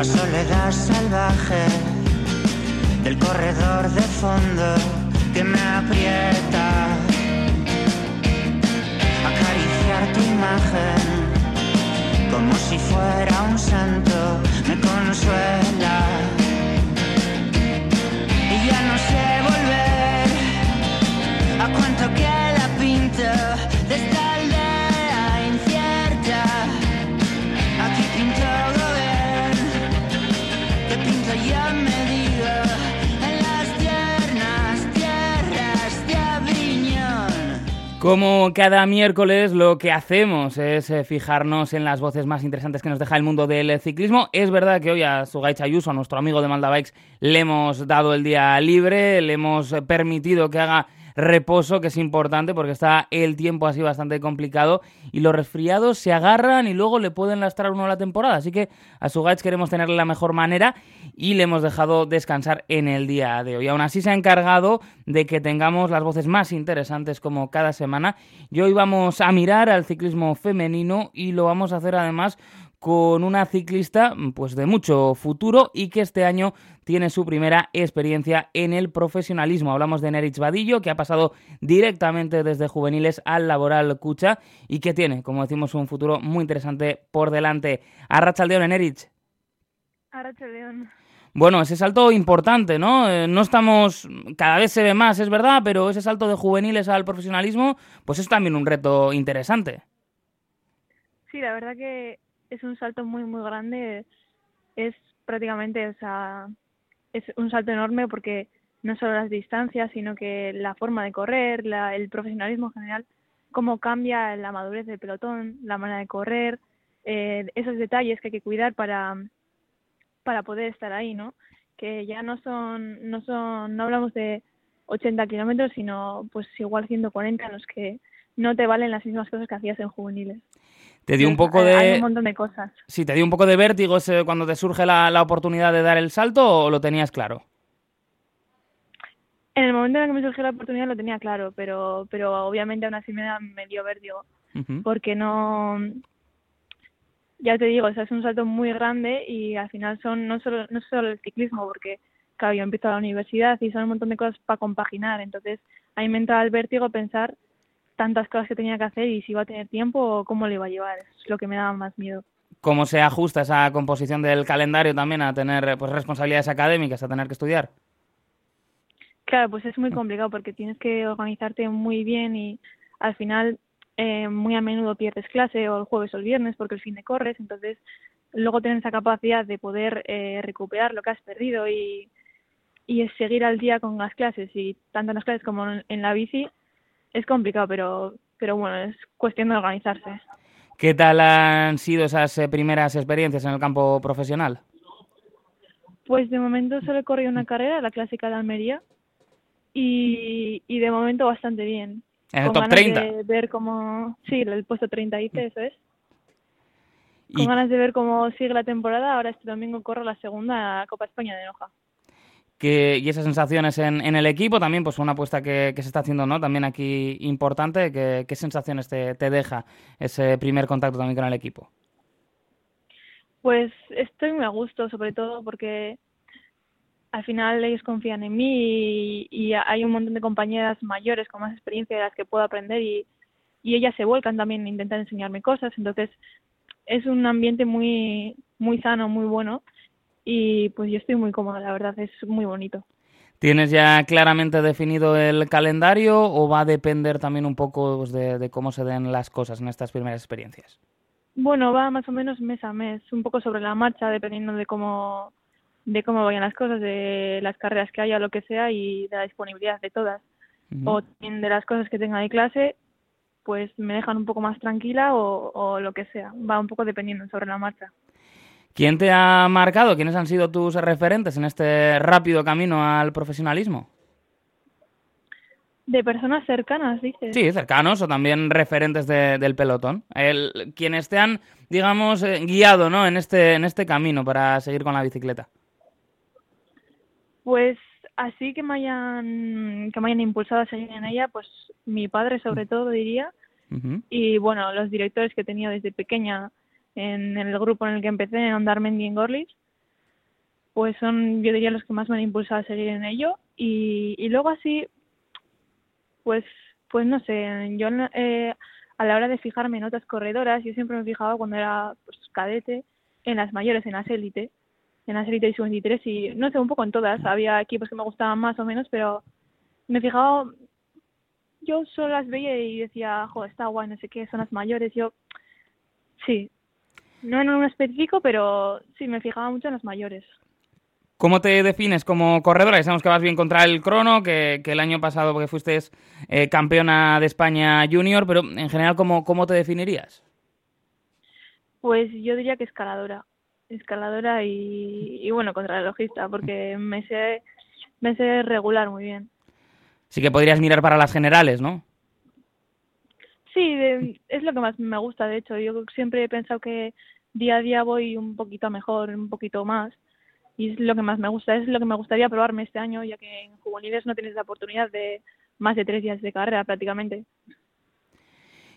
La soledad salvaje del corredor de fondo que me aprieta. Acariciar tu imagen como si fuera un santo me consuela. Y ya no sé volver a cuánto Como cada miércoles lo que hacemos es eh, fijarnos en las voces más interesantes que nos deja el mundo del ciclismo. Es verdad que hoy a Sugaich Ayuso, a nuestro amigo de Malda Bikes, le hemos dado el día libre, le hemos eh, permitido que haga reposo, que es importante porque está el tiempo así bastante complicado y los resfriados se agarran y luego le pueden lastrar uno la temporada. Así que a Sugaich queremos tenerle la mejor manera y le hemos dejado descansar en el día de hoy. Aún así se ha encargado de que tengamos las voces más interesantes como cada semana y hoy vamos a mirar al ciclismo femenino y lo vamos a hacer además con una ciclista pues de mucho futuro y que este año tiene su primera experiencia en el profesionalismo. Hablamos de Nerich Vadillo, que ha pasado directamente desde juveniles al laboral Cucha y que tiene, como decimos, un futuro muy interesante por delante. Arrachaldeón, Nerich. Arrachaldeón. Bueno, ese salto importante, ¿no? Eh, no estamos, cada vez se ve más, es verdad, pero ese salto de juveniles al profesionalismo, pues es también un reto interesante. Sí, la verdad que es un salto muy, muy grande. Es prácticamente, o sea, es un salto enorme porque no solo las distancias, sino que la forma de correr, la, el profesionalismo en general, cómo cambia la madurez del pelotón, la manera de correr, eh, esos detalles que hay que cuidar para, para poder estar ahí, ¿no? Que ya no son, no son, no hablamos de 80 kilómetros, sino pues igual 140 en los que no te valen las mismas cosas que hacías en juveniles. Te dio un poco de... Hay un montón de cosas. Sí, te dio un poco de vértigo ese, cuando te surge la, la, oportunidad de dar el salto o lo tenías claro? En el momento en el que me surgió la oportunidad lo tenía claro, pero, pero obviamente aún así me, da, me dio vértigo. Uh -huh. Porque no... Ya te digo, o sea, es un salto muy grande y al final son no solo, no solo el ciclismo, porque claro, yo empiezo a la universidad y son un montón de cosas para compaginar. Entonces, a mí me entra el vértigo pensar tantas cosas que tenía que hacer y si iba a tener tiempo o cómo le iba a llevar. Es lo que me daba más miedo. ¿Cómo se ajusta esa composición del calendario también a tener pues, responsabilidades académicas, a tener que estudiar? Claro, pues es muy complicado porque tienes que organizarte muy bien y al final eh, muy a menudo pierdes clase o el jueves o el viernes porque el fin de corres, entonces luego tener esa capacidad de poder eh, recuperar lo que has perdido y, y seguir al día con las clases y tanto en las clases como en, en la bici es complicado, pero, pero bueno, es cuestión de organizarse. ¿Qué tal han sido esas eh, primeras experiencias en el campo profesional? Pues de momento solo he corrido una carrera, la clásica de Almería, y, y de momento bastante bien. ¿En el Con top ganas 30? de ver cómo... Sí, el puesto 30 dice, eso es. Con Y- ganas de ver cómo sigue la temporada, ahora este domingo corro la segunda Copa España de Noja. Que, y esas sensaciones en, en el equipo también, pues una apuesta que, se está haciendo, ¿no? También aquí importante, ¿qué sensaciones te, deja ese primer contacto también con el equipo? Pues estoy muy a gusto, sobre todo porque al final ellos confían en mí y, hay un montón de compañeras mayores con más experiencia de las que puedo aprender y, y ellas se vuelcan también a intentar enseñarme cosas. Entonces es un ambiente muy, muy sano, muy bueno y pues yo estoy muy cómoda, la verdad, es muy bonito. ¿Tienes ya claramente definido el calendario o va a depender también un poco pues, de, de cómo se den las cosas en estas primeras experiencias? Bueno, va más o menos mes a mes, un poco sobre la marcha, dependiendo de cómo de cómo vayan las cosas, de las carreras que haya, lo que sea, y de la disponibilidad de todas. O también de las cosas que tenga de clase, pues me dejan un poco más tranquila o, o lo que sea. Va un poco dependiendo sobre la marcha. ¿Quién te ha marcado? ¿Quiénes han sido tus referentes en este rápido camino al profesionalismo? De personas cercanas, dices. Sí, cercanos o también referentes de- del pelotón. El, quienes te han, digamos, eh, guiado ¿no? en, este, en este camino para seguir con la bicicleta. Pues así que me hayan que me hayan impulsado a seguir en ella, pues mi padre sobre todo diría y bueno los directores que tenía desde pequeña en el grupo en el que empecé en Ondarmendi en Gorlitz pues son, yo diría, los que más me han impulsado a seguir en ello. Y, y luego así, pues, pues no sé, yo eh, a la hora de fijarme en otras corredoras, yo siempre me fijaba cuando era pues, cadete en las mayores, en las élite, en las élite y sub-23 y no sé, un poco en todas. Había equipos que me gustaban más o menos, pero me fijaba, yo solo las veía y decía, joder, está guay, no sé qué, son las mayores. Yo, sí, no en un específico, pero sí, me fijaba mucho en las mayores. ¿Cómo te defines como corredora? sabemos que vas bien contra el crono, que, el año pasado porque fuiste eh, campeona de España junior, pero en general, ¿cómo, ¿cómo te definirías? Pues yo diría que escaladora. Escaladora y, y bueno, contrarrelojista, porque me sé, me sé regular muy bien. Sí que podrías mirar para las generales, ¿no? Sí, es lo que más me gusta, de hecho. Yo siempre he pensado que día a día voy un poquito mejor, un poquito más y es lo que más me gusta, es lo que me gustaría probarme este año, ya que en juveniles no tienes la oportunidad de más de tres días de carrera prácticamente.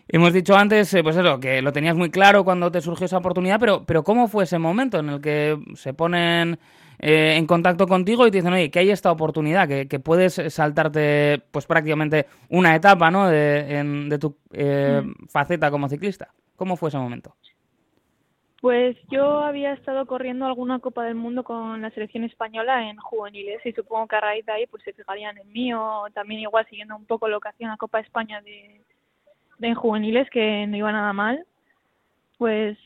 Hemos dicho antes, eh, pues eso, que lo tenías muy claro cuando te surgió esa oportunidad, pero, pero ¿cómo fue ese momento en el que se ponen eh, en contacto contigo y te dicen, oye, que hay esta oportunidad, que, puedes saltarte pues prácticamente una etapa ¿no? de, de tu eh, mm. faceta como ciclista? ¿Cómo fue ese momento? Pues yo había estado corriendo alguna Copa del Mundo con la selección española en juveniles y supongo que a raíz de ahí pues se fijarían en mí o también igual siguiendo un poco lo que hacía la Copa España de en juveniles que no iba nada mal. Pues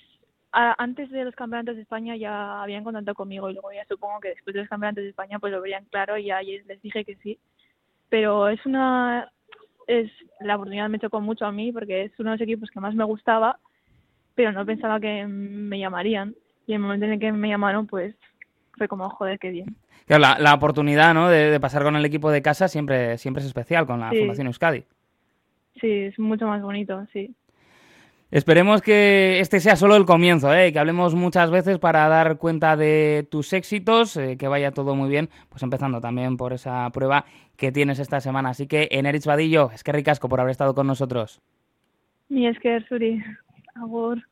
antes de los campeonatos de España ya habían contactado conmigo y luego ya supongo que después de los campeonatos de España pues lo verían claro y ya les dije que sí. Pero es una es la oportunidad me chocó mucho a mí porque es uno de los equipos que más me gustaba pero no pensaba que me llamarían. Y el momento en el que me llamaron, pues fue como, joder, qué bien. Claro, la, oportunidad ¿no? de, pasar con el equipo de casa siempre, siempre es especial con la Fundación Euskadi. Sí, es mucho más bonito, sí. Esperemos que este sea solo el comienzo, ¿eh? que hablemos muchas veces para dar cuenta de tus éxitos, eh, que vaya todo muy bien, pues empezando también por esa prueba que tienes esta semana. Así que, Enerich Vadillo, es que ricasco por haber estado con nosotros. Mi es que Suri. Agur.